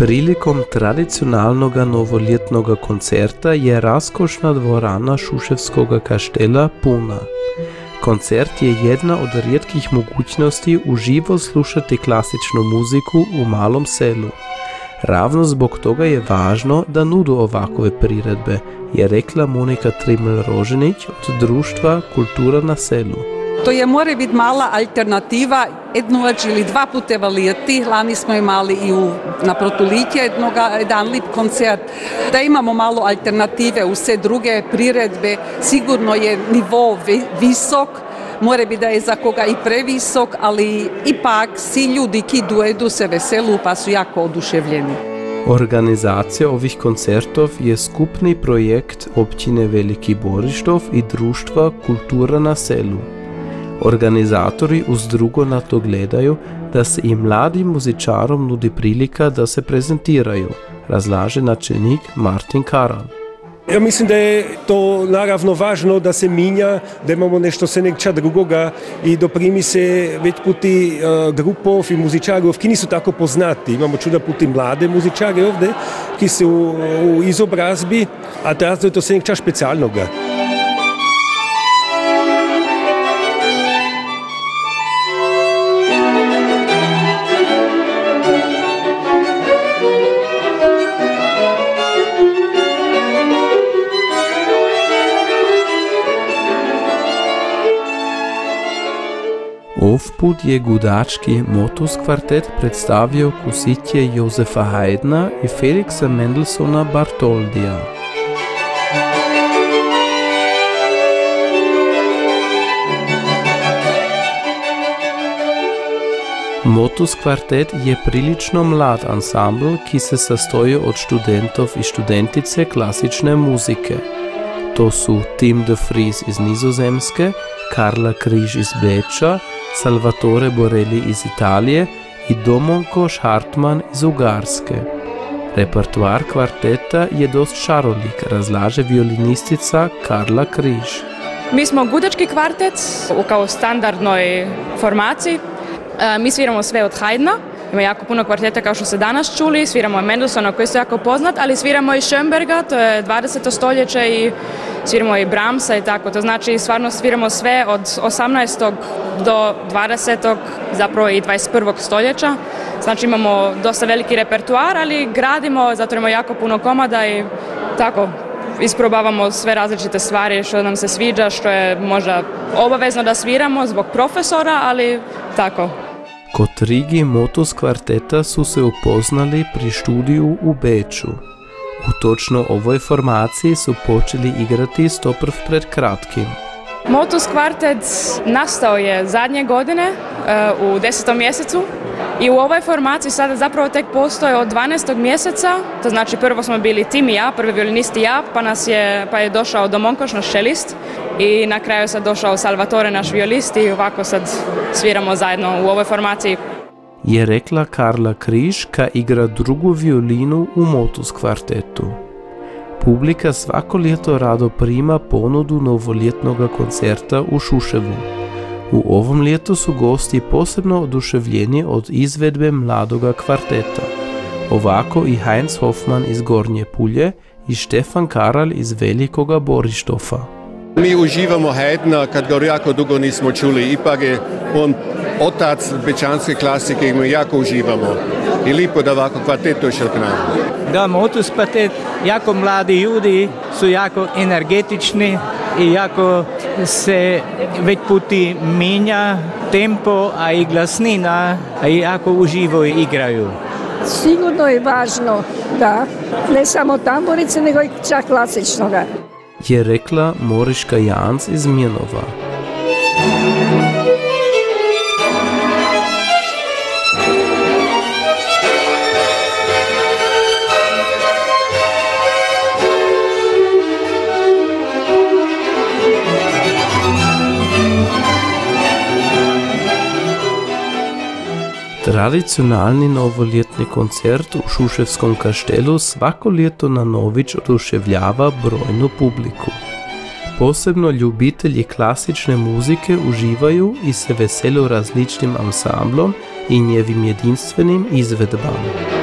Prilikom tradicionalnog novoljetnog koncerta je raskošna dvorana Šuševskog kaštela puna. Koncert je jedna od rijetkih mogućnosti uživo slušati klasičnu muziku u malom selu. Ravno zbog toga je važno da nudu ovakove priredbe, je rekla Monika Trimel-Roženić od društva Kultura na selu. To je more biti mala alternativa jednoč ili dva puteva lijeti. Lani smo imali i u, na Protulitje jednoga, jedan lip koncert. Da imamo malo alternative u sve druge priredbe. Sigurno je nivo visok, more bi da je za koga i previsok, ali ipak svi ljudi ki duedu se veselu pa su jako oduševljeni. Organizacija ovih koncertov je skupni projekt općine Veliki Borištov i društva Kultura na selu. Organizatori uz drugo na to gledaju da se i mladim muzičarom nudi prilika da se prezentiraju, razlaže načelnik Martin Karan. Ja mislim da je to naravno važno da se minja, da imamo nešto se neča drugoga i doprimi se već puti uh, grupov i muzičarov, ki nisu tako poznati. Imamo čuda puti mlade muzičare ovde, ki su u, u izobrazbi, a teraz je to se neča specijalnoga. Ovput je gudački Motus kvartet predstavio kusitje Josefa Haydna i Felixa Mendelssohna Bartoldija. Motus kvartet je prilično mlad ansambl, ki se sastoji od študentov i študentice klasične muzike. To su Tim de Vries iz Nizozemske, Karla Križ iz Beča, Salvatore Borelli iz Italije i Domonko Hartman iz Ugarske. Repertoar kvarteta je dost šarolik, razlaže violinistica Karla Križ. Mi smo gudački kvartet u kao standardnoj formaciji. E, mi sviramo sve od Haydna, ima jako puno kvarteta kao što se danas čuli, sviramo Mendelssohna koji je jako poznat, ali sviramo i Schönberga, to je 20. stoljeće i sviramo i Brahmsa i tako. To znači stvarno sviramo sve od 18. do 20. zapravo i 21. stoljeća. Znači imamo dosta veliki repertuar, ali gradimo, zato imamo jako puno komada i tako isprobavamo sve različite stvari što nam se sviđa, što je možda obavezno da sviramo zbog profesora, ali tako. Kod Rigi Motos kvarteta su se upoznali pri študiju u Beču. U točno ovoj formaciji su počeli igrati stoprv pred kratkim. Motus kvartet nastao je zadnje godine e, u desetom mjesecu i u ovoj formaciji sada zapravo tek postoje od 12. mjeseca, to znači prvo smo bili tim i ja, prvi violinist i ja, pa, nas je, pa je došao Domonkoš, naš šelist i na kraju sad došao Salvatore, naš violist i ovako sad sviramo zajedno u ovoj formaciji. Je rekla Karla Križ, igra drugu violinu u Motus kvartetu. Publika svako ljeto rado prima ponudu novoljetnog koncerta u Šuševu. U ovom ljetu su gosti posebno oduševljeni od izvedbe mladoga kvarteta. Ovako i Heinz Hoffmann iz Gornje Pulje i Štefan Karal iz Velikoga Borištofa. Mi uživamo Haydna kad ga jako dugo nismo čuli, ipak je on otac bečanske klasike i mi jako uživamo. I lipo da ovako kvartet došao k nam. Da, Motus kvartet, jako mladi ljudi su jako energetični i jako se već puti minja tempo, a i glasnina, a i jako uživo igraju. Sigurno je važno da ne samo tamburice, nego i čak klasičnoga. Je rekla Moriška Jans iz Mjenova. Tradicionalni novoletni koncert v Šuševskom kaštelu svako leto na novič oduševljava brojno publiku. Posebno ljubitelji klasične muzike uživajo in se veselijo različnim ansamblom in njevim edinstvenim izvedbam.